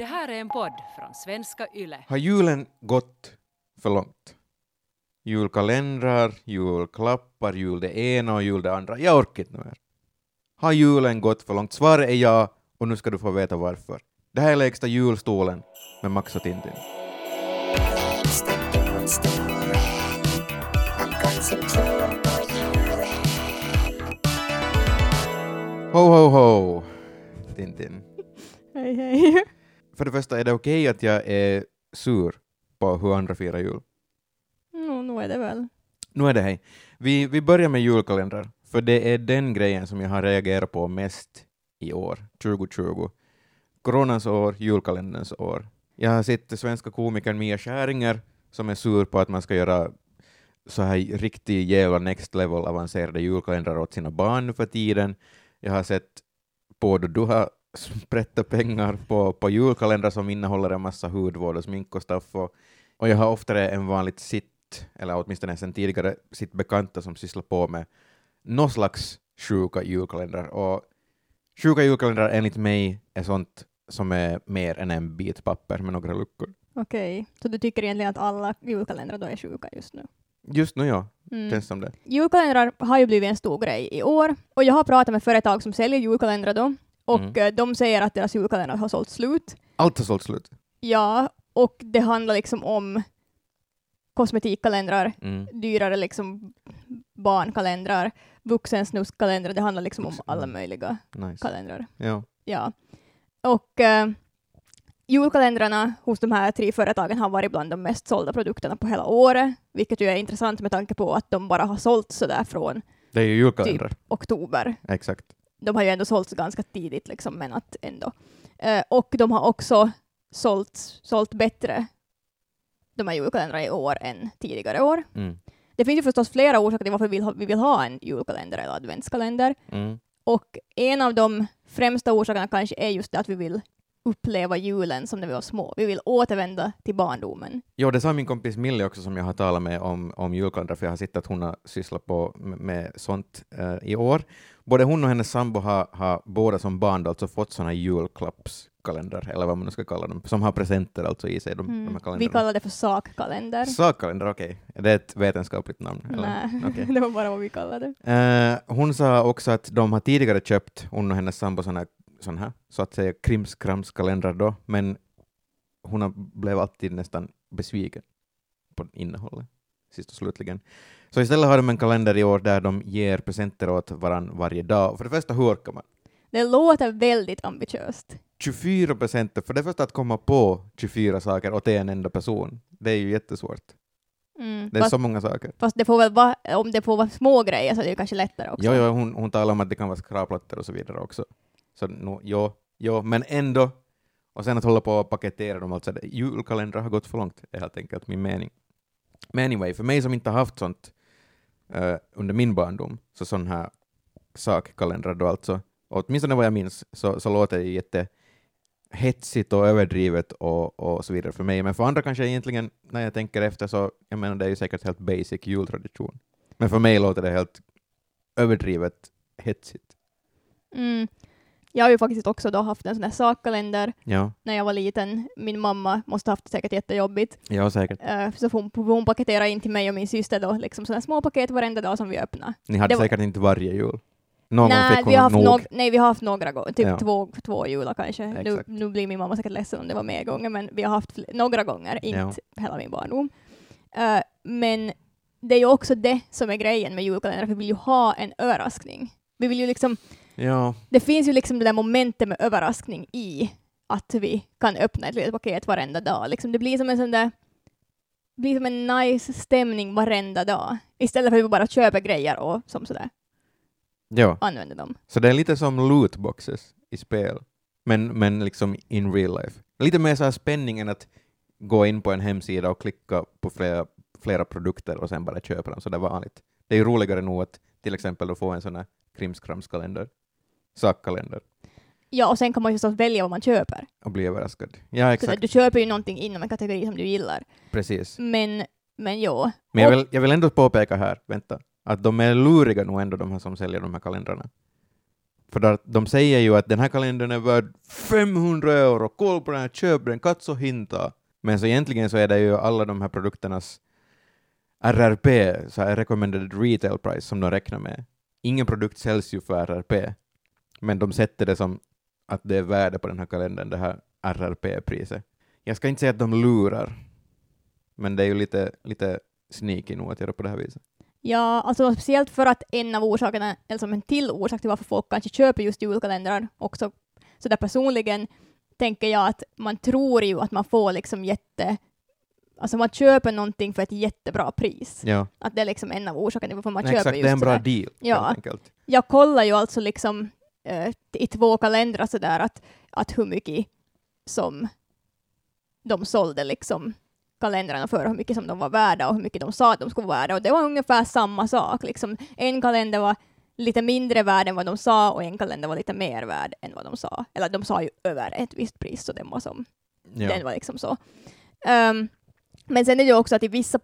Det här är en podd från svenska YLE. Har julen gått för långt? Julkalendrar, julklappar, jul det ena och jul det andra. Jag orkar inte mer. Har julen gått för långt? Svaret är ja, och nu ska du få veta varför. Det här är Lägsta julstolen med Max och Tintin. Ho, ho, ho, Tintin. Hej hej. För det första, är det okej att jag är sur på hur andra firar jul? No, nu är det väl. Nu är det hej. Vi, vi börjar med julkalendrar, för det är den grejen som jag har reagerat på mest i år, 2020. Coronans år, julkalenderns år. Jag har sett svenska komikern Mia Skäringer som är sur på att man ska göra så här riktigt jävla next level avancerade julkalendrar åt sina barn nu för tiden. Jag har sett både du har sprättat pengar på, på julkalendrar som innehåller en massa hudvård och smink och stuff och, och jag har oftare än vanligt sitt, eller åtminstone sen tidigare, sitt bekanta som sysslar på med någon slags sjuka julkalendrar och sjuka julkalendrar enligt mig är sånt som är mer än en bit papper med några luckor. Okej, så du tycker egentligen att alla julkalendrar då är sjuka just nu? Just nu ja, Mm. känns som det. Julkalendrar har ju blivit en stor grej i år och jag har pratat med företag som säljer julkalendrar då och Mm. eh, de säger att deras julkalendrar har sålt slut. Allt har sålt slut. Ja, och det handlar liksom om kosmetikkalendrar, Mm. dyrare liksom barnkalendrar, vuxensnuskkalendrar, det handlar liksom om alla möjliga Nice. kalendrar. Ja. Ja. Och eh, julkalendrarna hos de här tre företagen har varit bland de mest sålda produkterna på hela året, vilket ju är intressant med tanke på att de bara har sålt sådär från Det är ju julkalendrar. oktober. Exakt. De har ju ändå sålts ganska tidigt, liksom, men att ändå. Eh, och de har också sålt, sålt bättre, de här julkalendrarna i år, än tidigare år. Mm. Det finns ju förstås flera orsaker till varför vi vill ha, vi vill ha en julkalender eller adventskalender. Mm. Och en av de främsta orsakerna kanske är just det att vi vill uppleva julen som när vi var små. Vi vill återvända till barndomen. Jo, det sa min kompis Millie också som jag har talat med om, om julkalendrar, för jag har sett att hon har sysslat på med, sånt eh, i år. Både hon och hennes sambo har, har båda som barn alltså fått såna julklappskalendrar, eller vad man nu ska kalla dem, som har presenter alltså i sig, de, de Mm. Vi kalendrarna. kallar det för sakkalender. Sakkalender, okej. Är det ett vetenskapligt namn? Nej, Okej. det var bara vad vi kallade det. Eh, hon sa också att de har tidigare köpt, hon och hennes sambo, såna, sån här, så att säga krimskramskalendrar då, men hon blev alltid nästan besviken på innehållet, sist och slutligen. Så istället har de en kalender i år där de ger presenter åt varann varje dag. För det första, hur orkar man? Det låter väldigt ambitiöst. 24 presenter, för det första att komma på 24 saker åt en enda person, det är ju jättesvårt. Mm. Det är Fast, så många saker. fast det får väl vara, om det får vara små grejer så är det kanske lättare också. Jo, jo, hon, hon talar om att det kan vara skrapplattor och så vidare också. Så no, jo, jo, men ändå. Och sen att hålla på och paketera dem, alltså julkalendrar har gått för långt, är helt enkelt min mening. Men anyway, för mig som inte har haft sånt uh, under min barndom, så sån här sakkalendrar då alltså, och åtminstone vad jag minns, så, så låter det jätte hetsigt och överdrivet och, och så vidare för mig. Men för andra kanske egentligen, när jag tänker efter, så jag menar det är ju säkert helt basic jultradition. Men för mig låter det helt överdrivet hetsigt. Mm. Jag har ju faktiskt också då haft en sån här sakkalender Ja, när jag var liten. Min mamma måste ha haft det säkert jättejobbigt. ja säkert. Uh, så hon, hon paketerade in till mig och min syster då liksom sådana små paket varenda dag som vi öppnade. Ni hade Det var- säkert inte varje jul. Någon Nej fick vi, har hon haft nog. någ- nej, vi har haft några gånger, typ Ja. två, två jular kanske. Nu, nu blir min mamma säkert ledsen om det var mer gånger, men vi har haft några gånger, inte hela min barndom. Eh, men det är ju också det som är grejen med julkalendrar, för vi vill ju ha en överraskning. Vi vill ju liksom, Ja, det finns ju liksom det där momentet med överraskning i att vi kan öppna ett litet paket varenda dag. Liksom det blir som en sån där blir som en nice stämning varenda dag. Istället för att vi bara köper grejer och som sådär ja. använder dem. Så det är lite som lootboxes i spel, men, men liksom in real life. Lite mer så här spänning än att gå in på en hemsida och klicka på flera, flera produkter och sen bara köpa dem så det är vanligt. Det är ju roligare nog att till exempel få en sån här krimskramskalender, sakkalender, Ja, och sen kan man ju förstås välja vad man köper. och bli överraskad. Ja, Så där, exakt. du köper ju någonting inom en kategori som du gillar. Precis. Men, men jo. Men jag vill, jag vill ändå påpeka här, vänta, att de är luriga nog ändå de här som säljer de här kalendrarna. För att de säger ju att den här kalendern är värd 500 euro, kolla på den här, köp den, katso hinta. Men så egentligen så är det ju alla de här produkternas RRP, så här recommended retail price, som de räknar med. Ingen produkt säljs ju för RRP, men de sätter det som att det är värde på den här kalendern, det här RRP-priset. Jag ska inte säga att de lurar, men det är ju lite, lite sneaky nog att göra på det här viset. Ja, alltså speciellt för att en av orsakerna, eller som en till orsak till varför folk kanske köper just julkalendrar också, så där personligen tänker jag att man tror ju att man får liksom jätte, alltså man köper någonting för ett jättebra pris. Ja, Att det är liksom en av orsakerna till varför man köper exakt, just det är en bra deal, Ja. helt enkelt. Jag kollar ju alltså liksom eh, i två kalendrar sådär att, att hur mycket som de sålde liksom kalendrarna för, hur mycket som de var värda och hur mycket de sa att de skulle vara värda. Och det var ungefär samma sak. Liksom. En kalender var lite mindre värd än vad de sa och en kalender var lite mer värd än vad de sa. Eller de sa ju över ett visst pris, så den var, som, Ja. den var liksom så. Ehm, men sen är det ju också att i vissa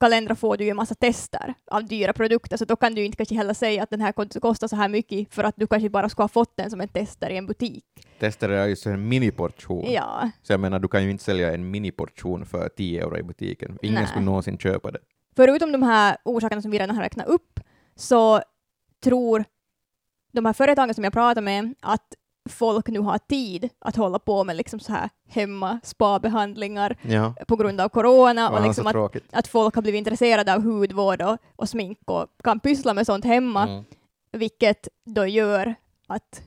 kalendrar får du ju en massa tester av dyra produkter, så då kan du ju inte kanske heller säga att den här kost- kostar så här mycket för att du kanske bara skulle ha fått den som en tester i en butik. Tester är just en miniportion. Ja, Så jag menar, du kan ju inte sälja en miniportion för 10 euro i butiken. Ingen Nej. skulle någonsin köpa det. förutom de här orsakerna som vi redan har räknat upp, så tror de här företagen som jag pratar med att folk nu har tid att hålla på med liksom så här hemma spa-behandlingar Ja, på grund av corona och liksom att, att folk har blivit intresserade av hudvård och, och smink och kan pyssla med sånt hemma, Mm. vilket då gör att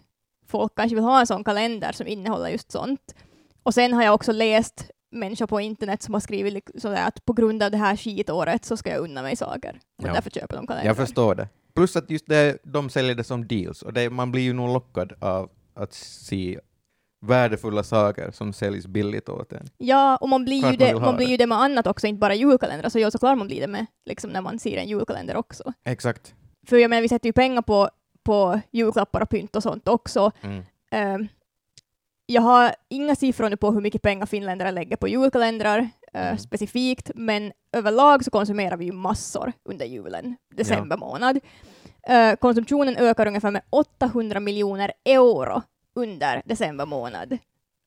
folk kanske vill ha en sån kalender som innehåller just sånt. Och sen har jag också läst människor på internet som har skrivit sådär att på grund av det här skitåret så ska jag unna mig saker. Och Ja. därför köper de kalendrar. Jag förstår det. Plus att just det, de säljer det som deals, och det, man blir ju nog lockad av att se värdefulla saker som säljs billigt åt en. Ja, och man blir, Klart ju det, man blir det. ju det med annat också, inte bara julkalendrar, så ja, såklart man blir det med liksom när man ser en julkalender också. Exakt. För jag menar, vi sätter ju pengar på, på julklappar och pynt och sånt också. Mm. Eh, jag har inga siffror nu på hur mycket pengar finländare lägger på julkalendrar eh, Mm. specifikt, men överlag så konsumerar vi ju massor under julen, december månad. Eh, konsumtionen ökar ungefär med 800 miljoner euro under december månad.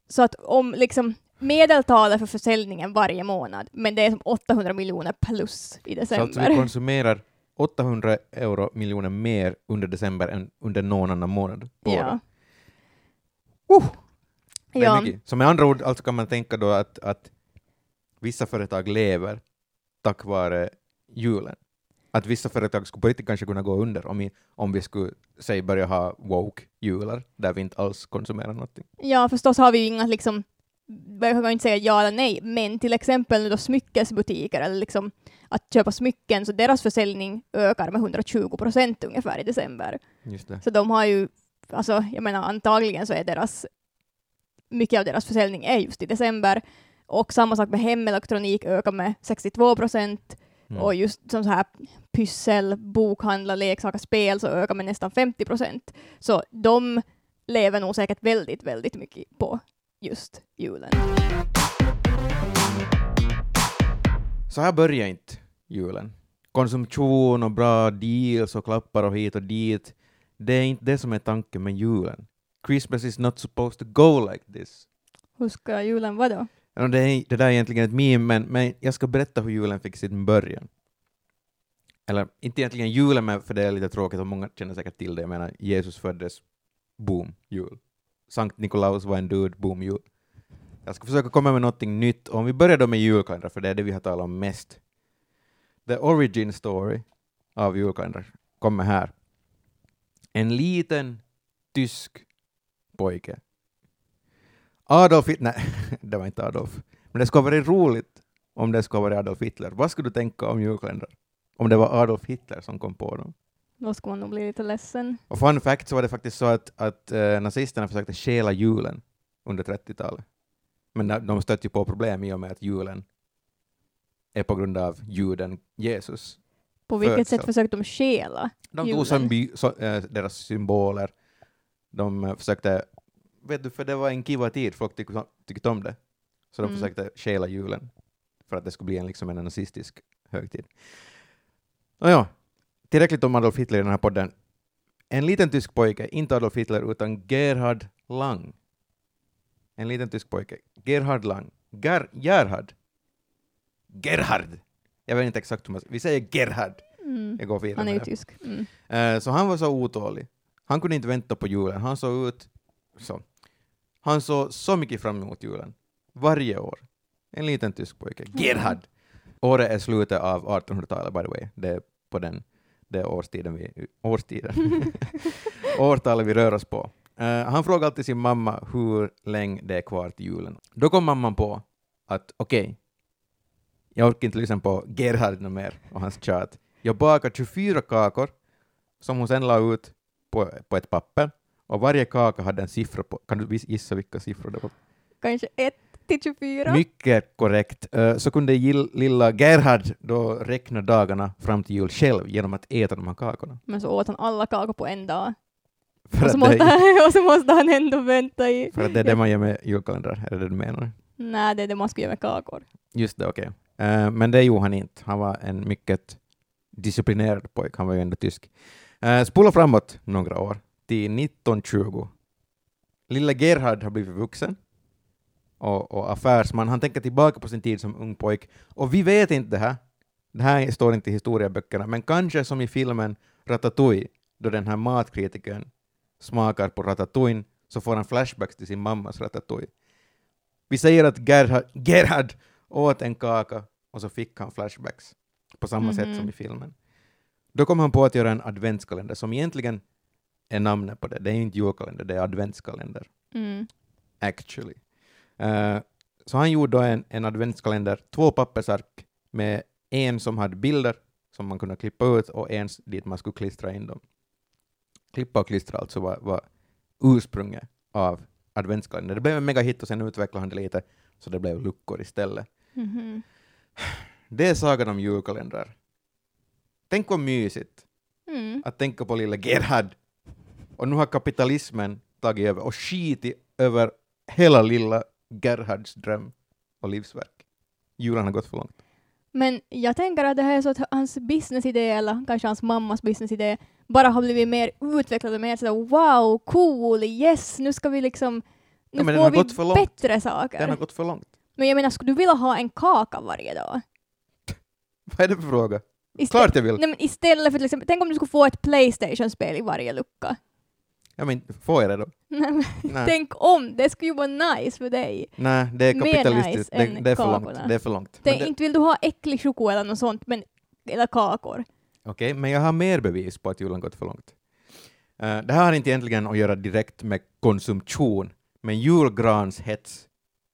Så att om liksom medeltalet för försäljningen varje månad, men det är som 800 miljoner plus i Så alltså december. vi konsumerar 800 euro miljoner mer under december än under någon annan månad på ja. året. Uh, Ja. Så med andra ord alltså kan man tänka då att, att vissa företag lever tack vare julen. Att vissa företag skulle på riktigt kanske kunna gå under om vi, om vi skulle säg, börja ha woke-jular där vi inte alls konsumerar någonting. Ja, förstås har vi ju inga liksom, jag kan inte säga ja eller nej, men till exempel då smyckesbutiker eller liksom att köpa smycken, så deras försäljning ökar med 120 procent ungefär i december. Just det. Så de har ju, alltså jag menar antagligen så är deras, mycket av deras försäljning är just i december. Och samma sak med hemelektronik ökar med 62 procent. Mm. Och just som så här pyssel, bokhandlar, leksaker, spel så ökar med nästan 50 procent. Så de lever nog säkert väldigt, väldigt mycket på just julen. Så här börjar inte julen. Konsumtion och bra deals och klappar och hit och dit. Det är inte det som är tanken med julen. Christmas is not supposed to go like this. Hur ska julen vara då? Det, är, det där är egentligen ett meme, men, men jag ska berätta hur julen fick sin början. Eller inte egentligen julen, men för det är lite tråkigt och många känner säkert till det. Jag menar, Jesus föddes, boom, jul. Sankt Nikolaus var en dude, boom, jul. Jag ska försöka komma med någonting nytt. Om vi börjar då med julkalendrar, för det är det vi har talat om mest. The origin story av julkalendrar kommer här. En liten tysk pojke. Adolf Hitler, nej, det var inte Adolf. Men det skulle ha varit roligt om det skulle ha varit Adolf Hitler. Vad skulle du tänka om julkalendrar? Om det var Adolf Hitler som kom på dem? Då ska man nog bli lite ledsen. Och fun fact så var det faktiskt så att, att eh, nazisterna försökte stjäla julen under 30-talet. Men de- stötte ju på problem i och med att julen är på grund av juden Jesus. På vilket Födsel. sätt försökte de stjäla? De tog som by, så, eh, deras symboler. De eh, försökte, vet du, för det var en kiva tid, folk tyckte, tyckte om det. Så de Mm. försökte stjäla julen för att det skulle bli en, liksom en nazistisk högtid. Och ja, tillräckligt om Adolf Hitler i den här podden. En liten tysk pojke, inte Adolf Hitler, utan Gerhard Lang. En liten tysk pojke, Gerhard Lang. Ger, Gerhard. Gerhard. Jag vet inte exakt hur man Vi säger Gerhard. Mm. Jag går vidare Han är ju tysk. Mm. Eh, så han var så otålig. Han kunde inte vänta på julen. Han såg ut så. Han såg så mycket fram emot julen. Varje år. En liten tysk pojke. Gerhard! Året är slutet av 1800-talet, by the way. Det är på den det är årstiden vi, årstiden. årtalet vi rör oss på. Eh, han frågade alltid sin mamma hur länge det är kvar till julen. Då kom mamman på att okej, jag orkar inte lyssna på Gerhard mer och hans tjat. Jag bakar 24 kakor som hon sen la ut på, på ett papper och varje kaka hade en siffra på. Kan du gissa vilka siffror det var? Kanske 1 till 24. Mycket korrekt. Så kunde lilla Gerhard då räkna dagarna fram till jul själv genom att äta de här kakorna. Men så åt han alla kakor på en dag. För Och så, måste, och så måste han ändå vänta i... för att det är det man gör med julkalendrar, är det det du menar? Nej, det är det man ska göra med kakor. Just det, okej. Eh, men det gjorde han inte. Han var en mycket disciplinerad pojke, han var ju ändå tysk. Uh, spola framåt några år, till 1920. Lilla Gerhard har blivit vuxen och, och affärsman. Han tänker tillbaka på sin tid som ung pojk. Och vi vet inte det här. Det här står inte i historieböckerna, men kanske som i filmen Ratatouille, då den här matkritikern smakar på ratatouille, så får han flashbacks till sin mammas ratatouille. Vi säger att Gerhard, Gerhard åt en kaka och så fick han flashbacks på samma sätt som Mhm. i filmen. Då kom han på att göra en adventskalender som egentligen är namnet på det. Det är inte julkalender, det är adventskalender Mm. actually. Eh, så han gjorde då en, en adventskalender, två pappersark med en som hade bilder som man kunde klippa ut och en dit man skulle klistra in dem. Klippa och klistra alltså var, var ursprunget av adventskalender. Det blev en megahit och sen utvecklade han det lite så det blev luckor istället. Mhm. Det är sagan om julkalendrar. Tänk vad mysigt Mm. att tänka på lilla Gerhard. Och nu har kapitalismen tagit över och skitit över hela lilla Gerhards dröm och livsverk. Julen har gått för långt. Men jag tänker att det här är så att hans businessidé, eller kanske hans mammas businessidé, bara har blivit mer utvecklad och mer sådär wow, cool, yes, nu ska vi liksom, nu Ja, får vi bättre saker. Den har gått för långt. Men jag menar, skulle du vilja ha en kaka varje dag? Vad är det för fråga? Istä- Klart jag vill. Nej, men istället för till exempel, tänk om du skulle få ett Playstation-spel i varje lucka. Ja, men får jag det då? Nej, men Nej, tänk om, det skulle ju vara nice för dig. Nej det är kapitalistiskt. nice det, det är för kakorna. långt. Det är för långt. Men det- Inte vill du ha äcklig choklad eller något sånt, men, eller kakor. Okej, men jag har mer bevis på att julen gått för långt. Eh, det här har inte egentligen att göra direkt med konsumtion, men julgranshets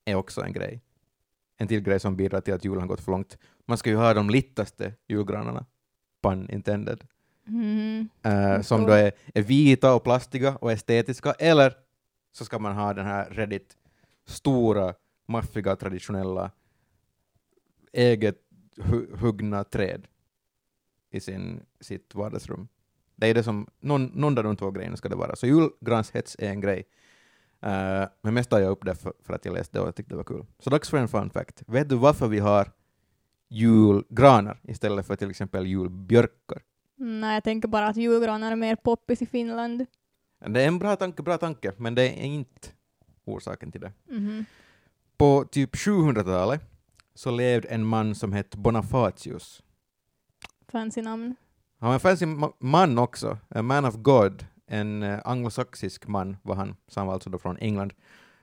är också en grej. En till grej som bidrar till att julen gått för långt. Man ska ju ha de littaste julgranarna, pun intended, Mm. Jag som då är, är vita och plastiga och estetiska, eller så ska man ha den här Reddit stora, maffiga, traditionella, eget hu- huggna träd i sin, sitt vardagsrum. Det är det som, någon, någon av de två grejerna ska det vara. Så julgranshets är en grej. Eh, men mest tar jag upp det för, för att jag läste det och jag tyckte det var kul. Så dags för en fun fact. Vet du varför vi har julgranar istället för till exempel julbjörkar? Nej, jag tänker bara att julgranar är mer poppis i Finland. Det är en bra tanke, bra tanke, men det är inte orsaken till det. Mhm. På typ 700-talet så levde en man som hette Bonafatius. Fancy namn. Han var en fancy ma- man också, a man of God, en uh, anglosaxisk man var han, så han var alltså då från England.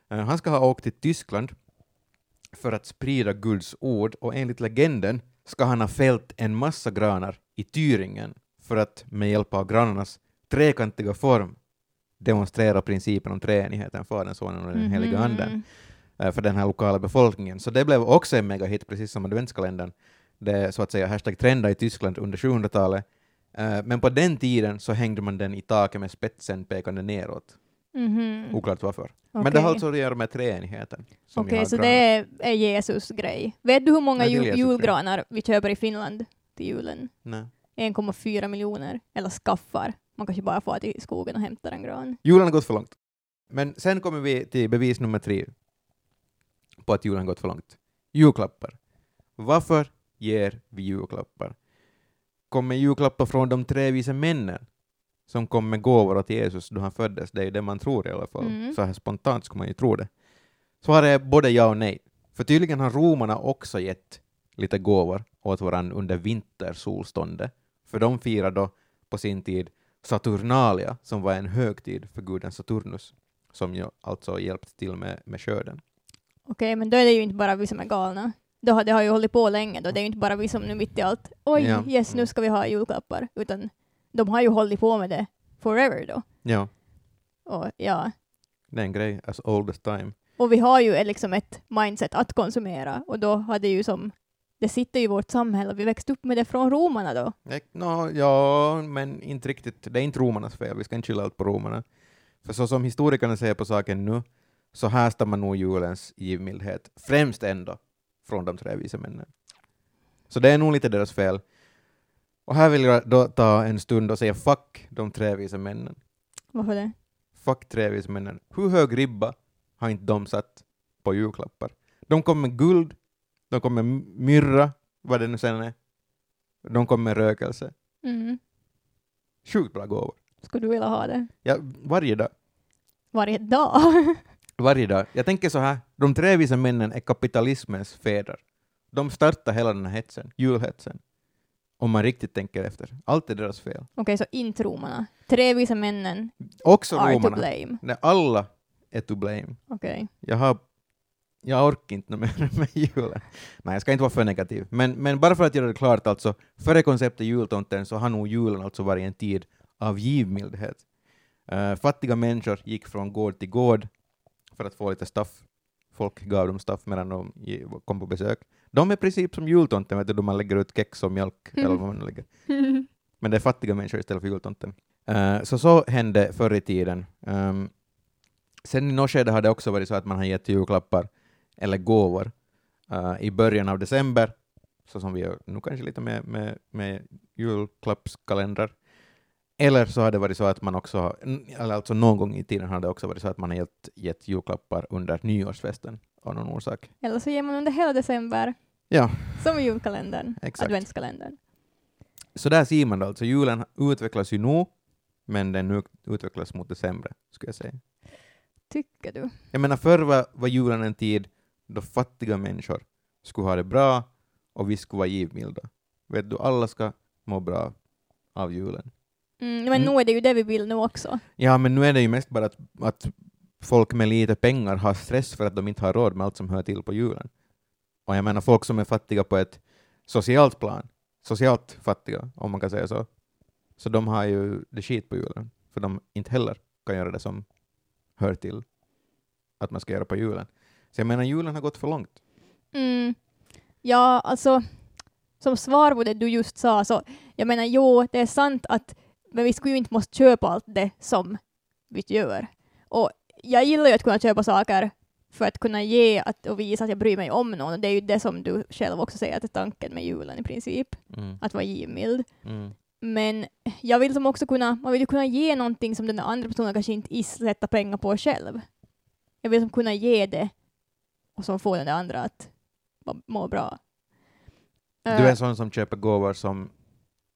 Eh, han ska ha åkt till Tyskland för att sprida Guds ord och enligt legenden ska han ha fällt en massa granar i Thüringen för att med hjälp av granarnas trekantiga form demonstrera principen om treenigheten, Fadern, Sonen och den heliga Anden eh, för den här lokala befolkningen. Så det blev också en megahit, precis som adventskalendern. Det så att säga hashtag trenda i Tyskland under 700-talet. Eh, Men på den tiden så hängde man den i taket med spetsen pekande neråt. Mhm. Oklart varför. Men det har alltså att göra med treenigheten. Okej, har så granar. det är, Jesus grej. Vet du hur många Nej, julgranar vi köper i Finland till julen? Nej. 1,4 miljoner. Eller skaffar. Man kanske bara får till skogen och hämtar en gran. Julen har gått för långt. Men sen kommer vi till bevis nummer tre på att julen har gått för långt. Julklappar. Varför ger vi julklappar? Kommer julklappar från de tre vise männen som kom med gåvor åt Jesus då han föddes, det är ju det man tror i alla fall. Mm. Så här spontant skulle man ju tro det. Svaret är både ja och nej. För tydligen har romarna också gett lite gåvor åt varandra under vintersolståndet. För de firar då på sin tid Saturnalia, som var en högtid för guden Saturnus, som ju alltså hjälpt till med, med skörden. Okej, men då är det ju inte bara vi som är galna. Då har, det har ju hållit på länge då. Det är ju inte bara vi som nu mitt i allt, oj, Ja. yes, nu ska vi ha julklappar. Utan de har ju hållit på med det forever då. Ja, Och, ja. det är en grej as old as time. och vi har ju liksom ett mindset att konsumera. Och då har det ju som, det sitter ju i vårt samhälle. Vi växte upp med det från romarna då. Nå, ja, men inte riktigt. Det är inte romarnas fel, vi ska inte skylla allt på romarna. För så som historikerna ser på saken nu, så härstammar nog julens givmildhet främst ändå från de tre vise männen. Så det är nog lite deras fel. Och här vill jag då ta en stund och säga fuck de tre vise männen. Varför det? Fuck tre vise männen. Hur hög ribba har inte de satt på julklappar? De kom med guld, de kom med myrra, vad det nu sen är. De kom med rökelse. Mm. Sjukt bra gåvor. Skulle du vilja ha det? Ja, varje dag. Varje dag? Varje dag. Jag tänker så här, de tre vise männen är kapitalismens fäder. De startar hela den här hetsen, julhetsen. Om man riktigt tänker efter. Allt är deras fel. Okej, så inte romarna. Tre visa männen Också are to romarna. blame. Nej, alla är to blame. Okej. Jag har jag orkar inte mer med julen. Nej, jag ska inte vara för negativ. Men, men bara för att göra det klart, alltså, före konceptet jultomten så har nog julen alltså varit en tid av givmildhet. Eh, fattiga människor gick från gård till gård för att få lite staff. Folk gav dem staff medan de kom på besök. De är i princip som jultomten, vet du, då man lägger ut kex och mjölk, Mm. eller vad man lägger. Men det är fattiga människor istället för jultomten. Eh, så så hände förr i tiden. Um, sen i något skede har det också varit så att man har gett julklappar eller gåvor eh, i början av december, så som vi gör nu kanske lite med, med, med julklappskalendrar. Eller så har det varit så att man också, eller alltså någon gång i tiden har det också varit så att man har gett, gett julklappar under nyårsfesten av någon orsak. Eller så ger man under hela december, Ja, som i julkalendern, exakt. adventskalendern. Så där ser man det alltså. Julen utvecklas ju nu, men den ut- utvecklas mot sämre, skulle jag säga. Tycker du? Jag menar, förr var, var julen en tid då fattiga människor skulle ha det bra och vi skulle vara givmilda. Vet du, alla ska må bra av julen. Mm, men Mm. nu är det ju det vi vill nu också. Ja, men nu är det ju mest bara att, att folk med lite pengar har stress för att de inte har råd med allt som hör till på julen. Och jag menar folk som är fattiga på ett socialt plan, socialt fattiga, om man kan säga så, så de har ju det skit på julen, för de inte heller kan göra det som hör till att man ska göra på julen. Så jag menar, julen har gått för långt. Mm. Ja, alltså, som svar på det du just sa, så jag menar jo, det är sant att men vi skulle ju inte måste köpa allt det som vi gör. Och jag gillar ju att kunna köpa saker för att kunna ge att, och visa att jag bryr mig om någon. Det är ju det som du själv också säger att är tanken med julen i princip, Mm. att vara givmild. Mm. Men jag vill som också kunna, man vill ju kunna ge någonting som den andra personen kanske inte sätta pengar på själv. Jag vill som kunna ge det och som få den andra att må- bra. Du Eh, är en sån som köper gåvor som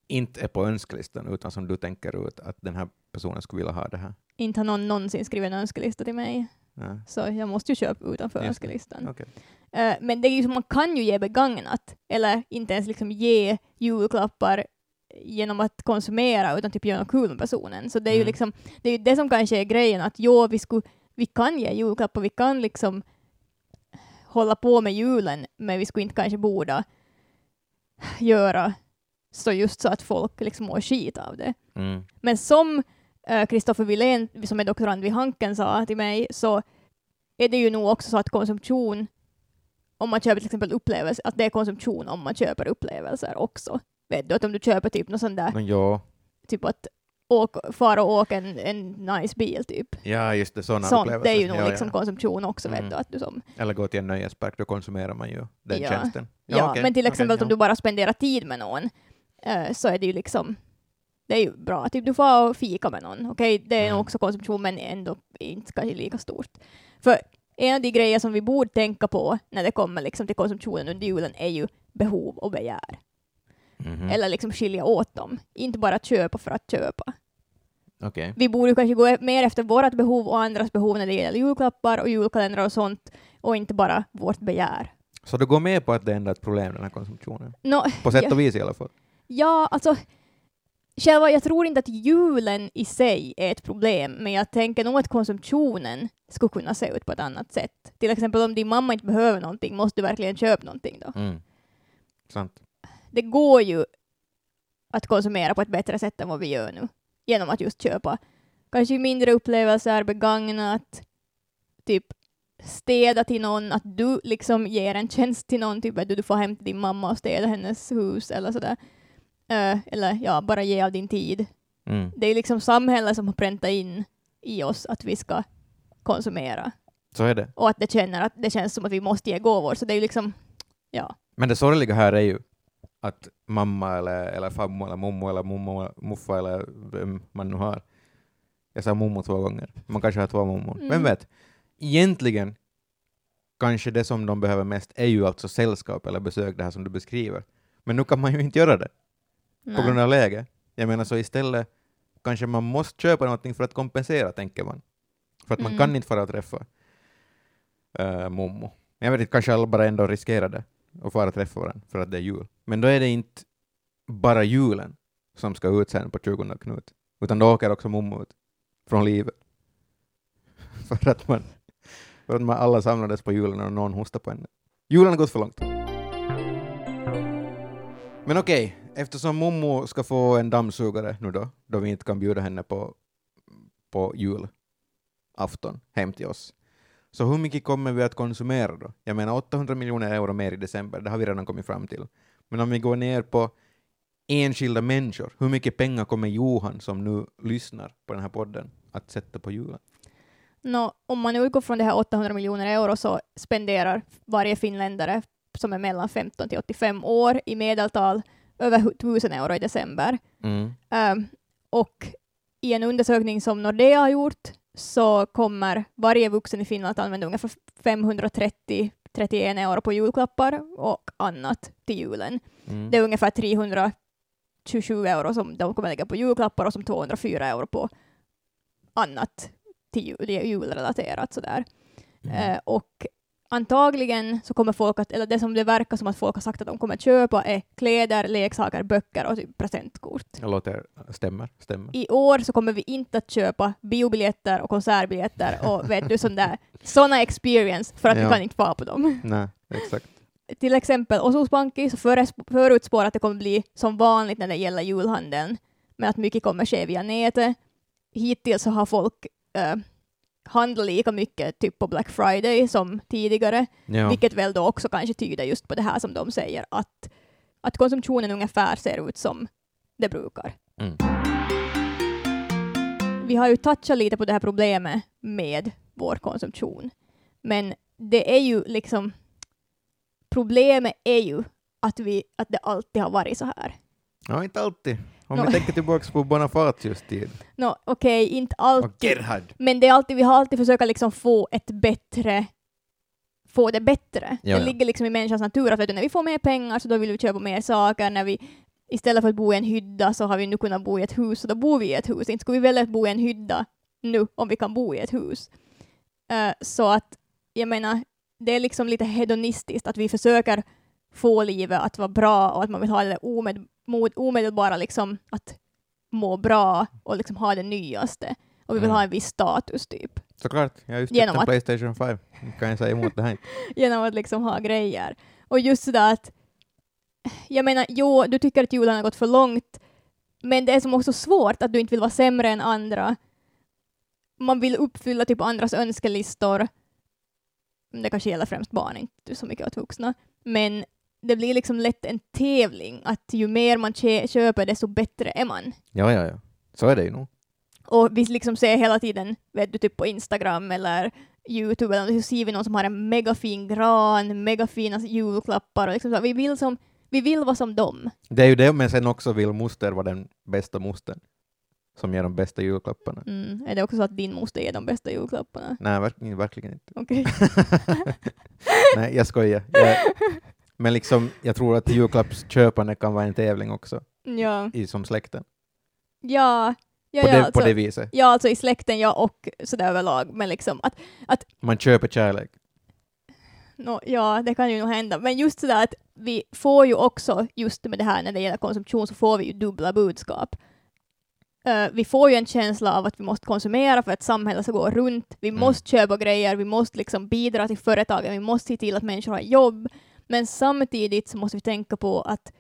inte är på önskelistan, utan som du tänker ut att den här personen skulle vilja ha det här. inte har någon någonsin skrivit en önskelista till mig, Ja. så jag måste ju köpa utanför Just önskelistan. Okej. Eh, men det är ju som man kan ju ge begagnat, eller inte ens liksom ge julklappar genom att konsumera, utan typ göra något kul med personen. Så det är ju Mm. liksom, det är ju det som kanske är grejen, att jo, vi, skulle, vi kan ge julklappar, vi kan liksom hålla på med julen, men vi skulle inte kanske borde göra så just så att folk liksom mår skit av det. Mm. Men som Kristoffer Wilén, som är doktorand vid Hanken, sa till mig, så är det ju nog också så att konsumtion, om man köper till exempel upplevelser, att det är konsumtion om man köper upplevelser också. Vet du, att om du köper typ något sånt där, ja. typ att åk, fara och åka en, en nice bil typ. ja, just det, sådana Sånt, det är ju nog ja, liksom ja. konsumtion också, Mm. vet du, att du som Eller gå till en nöjespark, då konsumerar man ju den Ja. tjänsten. Ja, okej, men till exempel ja. om du bara spenderar tid med någon eh, så är det ju liksom det är ju bra. Typ du får och fika med någon. Okej, det är Mm. också konsumtion men ändå inte kanske lika stort. För en av de grejer som vi borde tänka på när det kommer liksom till konsumtionen under julen är ju behov och begär. Mhm. Eller liksom skilja åt dem. Inte bara köpa för att köpa. Okej. Vi borde kanske gå e- mer efter vårt behov och andras behov när det gäller julklappar och julkalendrar och sånt och inte bara vårt begär. Så du går med på att det är ändå ett problem, den här konsumtionen? Nå, På sätt ja, och vis i alla fall. ja, alltså själva, jag tror inte att julen i sig är ett problem, men jag tänker nog att konsumtionen skulle kunna se ut på ett annat sätt. Till exempel om din mamma inte behöver någonting, måste du verkligen köpa någonting då? Mm. Sant. Det går ju att konsumera på ett bättre sätt än vad vi gör nu, genom att just köpa kanske mindre upplevelser, begagnat, typ städa till någon, att du liksom ger en tjänst till någon, typ att du får hem till din mamma och städa hennes hus eller sådär. Eh, eller ja, bara ge av din tid. Mm. Det är liksom samhället som har präntat in i oss att vi ska konsumera Så är det. och att det, känner att det känns som att vi måste ge gåvor. Så det är ju liksom, ja. Men det sorgliga här är ju att mamma eller, eller farmor eller mommo eller mommo, muffa eller vem man nu har. Jag sa mommo två gånger. Man kanske har två mommor. Mm. Vem vet? Egentligen kanske det som de behöver mest är ju alltså sällskap eller besök, det här som du beskriver. Men nu kan man ju inte göra det på grund av läget. Jag menar så istället kanske man måste köpa någonting för att kompensera, tänker man. För att man Mm. kan inte fara och träffa uh, mommo. Men jag vet inte, kanske alla bara ändå riskerar det och fara och träffa varandra för att det är jul. Men då är det inte bara julen som ska ut sen på 20 Knut, utan då åker också mommo ut från livet. för att man, för att man alla samlades på julen och någon hostade på henne. Julen har gått för långt. Men okej, eftersom mommo ska få en dammsugare nu då, då vi inte kan bjuda henne på, på julafton hem till oss, så hur mycket kommer vi att konsumera då? Jag menar 800 miljoner euro mer i december, det har vi redan kommit fram till. Men om vi går ner på enskilda människor, hur mycket pengar kommer Johan som nu lyssnar på den här podden att sätta på julen? Nå, om man utgår från det här 800 miljoner euro så spenderar varje finländare som är mellan 15 till 85 år i medeltal över 1000 euro i december. Mm. Ehm, och i en undersökning som Nordea har gjort så kommer varje vuxen i Finland att använda ungefär 530 31 euro på julklappar och annat till julen. Mm. Det är ungefär 327 euro som de kommer lägga på julklappar och som 204 euro på annat till jul, det är julrelaterat sådär. Mm. Eh, och antagligen så kommer folk att, eller det som det verkar som att folk har sagt att de kommer köpa är kläder, leksaker, böcker och typ presentkort. Det låter, stämmer, stämmer. I år så kommer vi inte att köpa biobiljetter och konsertbiljetter och vet du sån där, såna experience för att Ja. vi kan inte vara på dem. Nej, exakt. Till exempel Osuuspankki så föres- förutspår att det kommer bli som vanligt när det gäller julhandeln, men att mycket kommer ske via nätet. Hittills så har folk äh, handlat lika mycket typ på Black Friday som tidigare, Ja. vilket väl då också kanske tyder just på det här som de säger, att, att konsumtionen ungefär ser ut som det brukar. Mm. Vi har ju touchat lite på det här problemet med vår konsumtion, men det är ju liksom Problemet är ju att, vi, att det alltid har varit så här. Ja, inte alltid. Om Nå. vi tänker tillbaka på Bonafatius tid Nå, okej, inte och alltid, Gerhard. men det är alltid, vi har alltid försökt liksom få ett bättre få det bättre. Ja, det ligger liksom i människans natur att när vi får mer pengar så då vill vi köpa mer saker. När vi istället för att bo i en hydda så har vi nu kunnat bo i ett hus och då bor vi i ett hus. Inte skulle vi välja att bo i en hydda nu om vi kan bo i ett hus. Eh, så att jag menar, det är liksom lite hedonistiskt att vi försöker få livet att vara bra och att man vill ha det omed, omedelbara liksom att må bra och liksom ha det nyaste. Och vi vill Mm. ha en viss status typ. Såklart, jag har just Genom att- Playstation 5. Kan jag säga emot det här genom att liksom ha grejer. Och just sådär att, jag menar, jo, du tycker att julen har gått för långt, men det är som också svårt att du inte vill vara sämre än andra. Man vill uppfylla typ andras önskelistor. Det kanske gäller främst barn, inte så mycket åt vuxna. Men det blir liksom lätt en tävling, att ju mer man köper desto bättre är man. Ja, ja, ja. Så är det ju nog. Och vi liksom ser hela tiden, vet du, typ på Instagram eller Youtube, eller så ser vi någon som har en megafin gran, megafina julklappar och liksom så. Vi vill, som, vi vill vara som dem. Det är ju det, men sen också vill moster vara den bästa mostern som ger de bästa julklapparna. Mm. Är det också så att din moster ger de bästa julklapparna? Nej, verkligen, verkligen inte. Okej. Nej, jag skojar. Jag, men liksom, jag tror att julklappsköpande kan vara en tävling också, ja. i, som släkten. ja, Ja, på, ja, det, alltså, på det viset. ja, alltså i släkten ja och sådär överlag, men liksom att Man köper kärlek. Nå, ja, det kan ju nog hända. Men just sådär att vi får ju också, just med det här när det gäller konsumtion, så får vi ju dubbla budskap. Eh, vi får ju en känsla av att vi måste konsumera för att samhället ska gå runt. Vi Mm. måste köpa grejer, vi måste liksom bidra till företagen, vi måste se till att människor har jobb. Men samtidigt så måste vi tänka på att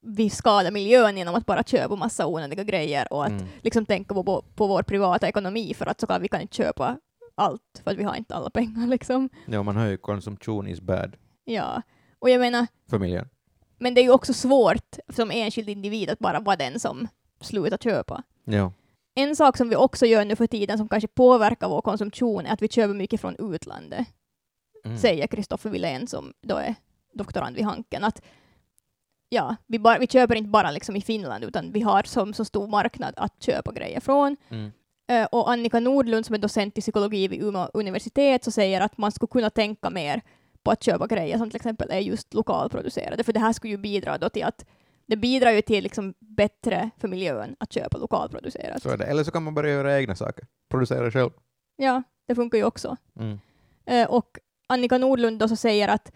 vi skadar miljön genom att bara köpa massa onödiga grejer och att Mm. liksom tänka på, på, på vår privata ekonomi för att såklart vi kan inte köpa allt för att vi har inte alla pengar liksom. Ja, man hör ju konsumtion is bad Ja, och jag menar, för miljön. men det är ju också svårt som enskild individ att bara vara den som slutar köpa. Ja. En sak som vi också gör nu för tiden som kanske påverkar vår konsumtion är att vi köper mycket från utlandet, Mm. säger Kristoffer Wilén som då är doktorand vid Hanken. Att, ja, vi, bara, vi köper inte bara liksom i Finland utan vi har som så stor marknad att köpa grejer från. Mm. Eh, och Annika Nordlund som är docent i psykologi vid Umeå universitet så säger att man skulle kunna tänka mer på att köpa grejer som till exempel är just lokalproducerade, för det här skulle ju bidra då till att det bidrar ju till liksom bättre för miljön att köpa lokalproducerat. Så är det. Eller så kan man börja göra egna saker. Producera själv. Ja, det funkar ju också. Mm. Eh, och Annika Nordlund då så säger att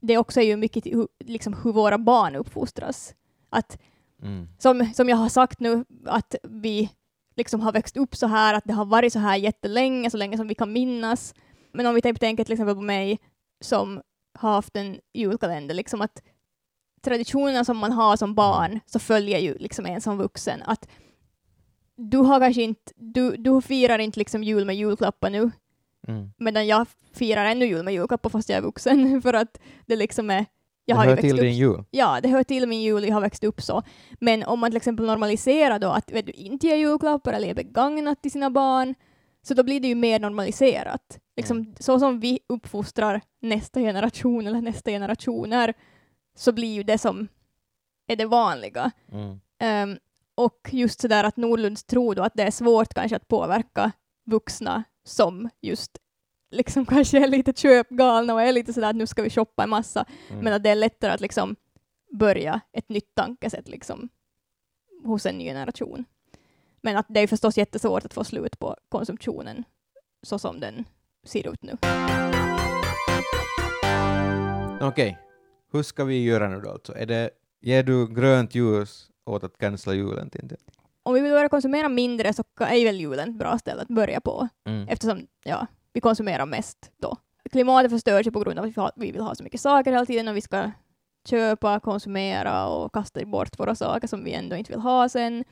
det också är ju mycket hu- liksom hur våra barn uppfostras. Att Mm. som, som jag har sagt nu, att vi liksom har växt upp så här, att det har varit så här jättelänge, så länge som vi kan minnas. Men om vi tänker till exempel på mig som har haft en julkalender, liksom att traditionerna som man har som barn så följer ju liksom en som vuxen. Att du har kanske inte, du, du firar inte liksom jul med julklappar nu, Mm. medan jag firar ännu jul med julklappar fast jag är vuxen, för att det liksom är jag det har hör växt till upp din jul. Ja, det hör till min jul, jag har växt upp så. Men om man till exempel normaliserar då att vet du, inte ger julklappar eller ger begagnat till sina barn, så då blir det ju mer normaliserat. Liksom, Mm. Så som vi uppfostrar nästa generation eller nästa generationer, så blir ju det som är det vanliga. Mm. Ehm, och just sådär att Nordlunds tror då att det är svårt kanske att påverka vuxna som just liksom kanske är lite köpgalna och är lite sådär att nu ska vi shoppa en massa, Mm. men att det är lättare att liksom börja ett nytt tankesätt liksom hos en ny generation. Men att det är förstås jättesvårt att få slut på konsumtionen så som den ser ut nu. Okej, hur ska vi göra nu då alltså? Är det, ger du grönt ljus åt att cancella julen Tintin? Om vi vill börja konsumera mindre så är väl julen ett bra ställe att börja på Mm. eftersom ja, vi konsumerar mest då. Klimatet förstörs ju på grund av att vi vill ha så mycket saker hela tiden och vi ska köpa, konsumera och kasta bort våra saker som vi ändå inte vill ha sen.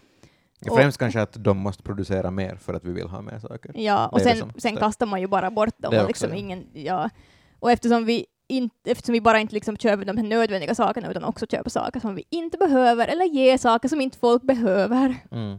och- Främst kanske att de måste producera mer för att vi vill ha mer saker. Ja, och sen, sen kastar man ju bara bort dem. Det Och, också, liksom ja. ingen, ja. och eftersom vi, inte, eftersom vi bara inte liksom köper de här nödvändiga sakerna utan också köper saker som vi inte behöver eller ger saker som inte folk behöver. Mm.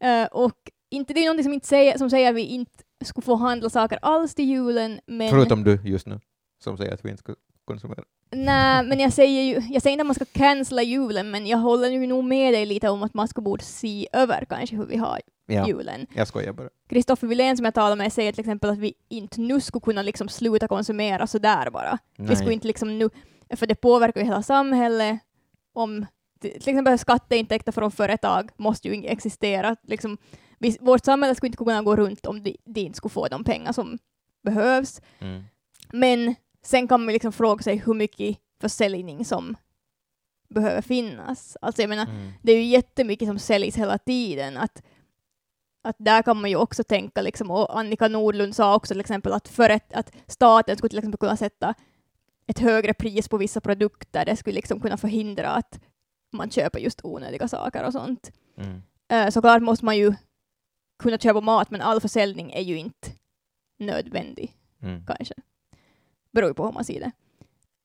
Eh, och inte, det är någonting som, inte säger, som säger att vi inte skulle få handla saker alls till julen, men, Förutom du just nu, som säger att vi inte ska konsumera. nej, men jag säger ju, jag säger inte att man ska cancella julen, men jag håller ju nog med dig lite om att man ska borde se över kanske hur vi har Ja, julen. jag skojar bara. Kristoffer Wilén som jag talade med säger till exempel att vi inte nu skulle kunna liksom sluta konsumera sådär bara. Vi skulle Nej. inte liksom nu, för det påverkar ju hela samhället. Om till exempel skatteintäkter från företag måste ju inte existera. Liksom, vi, vårt samhälle skulle inte kunna gå runt om de, de inte skulle få de pengar som behövs. Mm. Men sen kan man liksom fråga sig hur mycket försäljning som behöver finnas. Alltså jag menar, Mm. det är ju jättemycket som säljs hela tiden. Att, att där kan man ju också tänka, liksom, och Annika Nordlund sa också till exempel att, för ett, att staten skulle till exempel kunna sätta ett högre pris på vissa produkter. Det skulle liksom kunna förhindra att man köper just onödiga saker och sånt. Mm. Eh, såklart måste man ju kunna köpa mat, men all försäljning är ju inte nödvändig Mm. kanske. Beror ju på hur man ser det.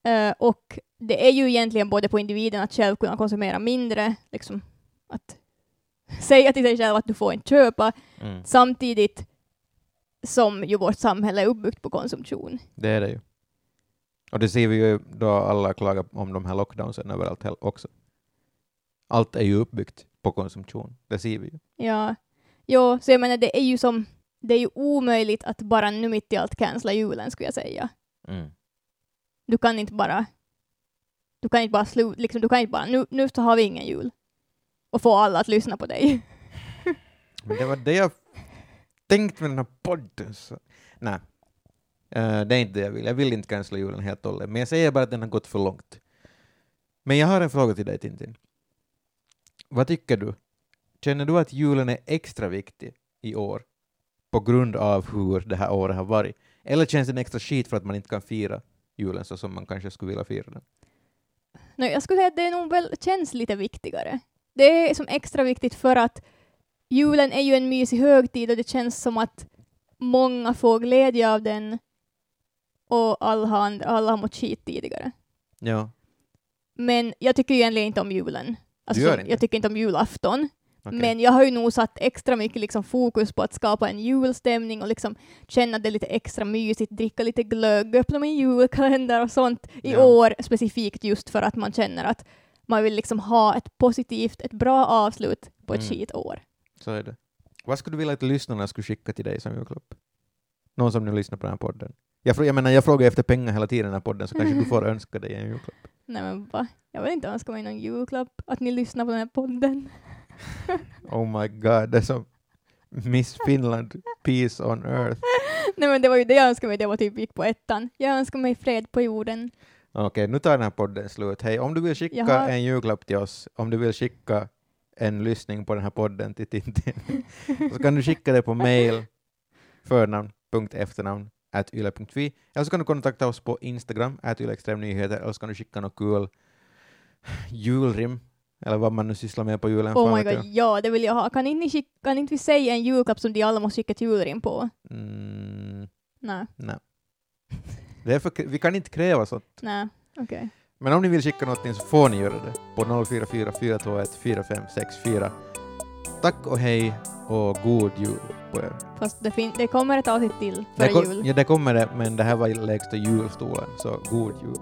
Eh, och det är ju egentligen både på individen att själv kunna konsumera mindre, liksom att säga till sig själv att du får inte köpa, Mm. samtidigt som ju vårt samhälle är uppbyggt på konsumtion. Det är det ju. Och det ser vi ju då alla klagar om de här lockdownsen överallt också. Allt är ju uppbyggt på konsumtion. Det ser vi ju. Ja, jo, så jag menar det är ju som, det är ju omöjligt att bara nu mitt i allt cancella julen skulle jag säga. Mm. Du kan inte bara, du kan inte bara sluta, liksom, du kan inte bara, nu, nu så har vi ingen jul. Och få alla att lyssna på dig. Det var det jag tänkte med den här podden. Så. Nej, Eh, det är inte det jag vill. Jag vill inte cancella julen helt och hållet, men jag säger bara att den har gått för långt. Men jag har en fråga till dig, Tintin. Vad tycker du? Känner du att julen är extra viktig i år på grund av hur det här året har varit? Eller känns den extra skit för att man inte kan fira julen så som man kanske skulle vilja fira den? Nej, jag skulle säga att det nog väl känns lite viktigare. Det är som extra viktigt för att julen är ju en mysig högtid och det känns som att många får glädje av den och alla har, and- alla har mått skit tidigare. Ja, Men jag tycker ju egentligen inte om julen. Alltså, gör inte? Jag tycker inte om julafton. Okej. Men jag har ju nog satt extra mycket liksom fokus på att skapa en julstämning och liksom känna det lite extra mysigt, dricka lite glögg, öppna min julkalender och sånt i Ja. år specifikt just för att man känner att man vill liksom ha ett positivt, ett bra avslut på ett Mm. skitår. Så är det. Vad skulle du vilja att lyssnarna skulle skicka till dig som julklapp? Någon som nu lyssnar på den här podden. Jag, jag menar, jag frågar efter pengar hela tiden i den här podden, så kanske du får önska dig en julklapp. Nej men va? Jag vill inte önska mig någon julklapp, att ni lyssnar på den här podden. Oh my god, det är som Miss Finland, peace on earth. Nej men det var ju det jag önskade mig, det var typ gick på ettan. Jag önskar mig fred på jorden. Okej, nu tar den här podden slut. Hej, om du vill skicka har- en julklapp till oss, om du vill skicka en lyssning på den här podden till Tintin, så kan du skicka det på mail förnamn.efternamn at yle.fi eller så kan du kontakta oss på Instagram, at ylextremnyheter, eller så kan du skicka något kul julrim, eller vad man nu sysslar med på julen. Oh my god, ja det vill jag ha. Kan inte, kan inte vi säga en julklapp som de alla måste skicka ett julrim på? Mm, Nej, nej. Det är för, vi kan inte kräva sånt. nej, okej. Men om ni vill skicka någonting så får ni göra det på 044 421 4564. Tack och hej och god jul på er. Fast det, fin- det kommer ett avsnitt till före jul. ja, det kommer det, men det här var lägsta julstolen, så god jul.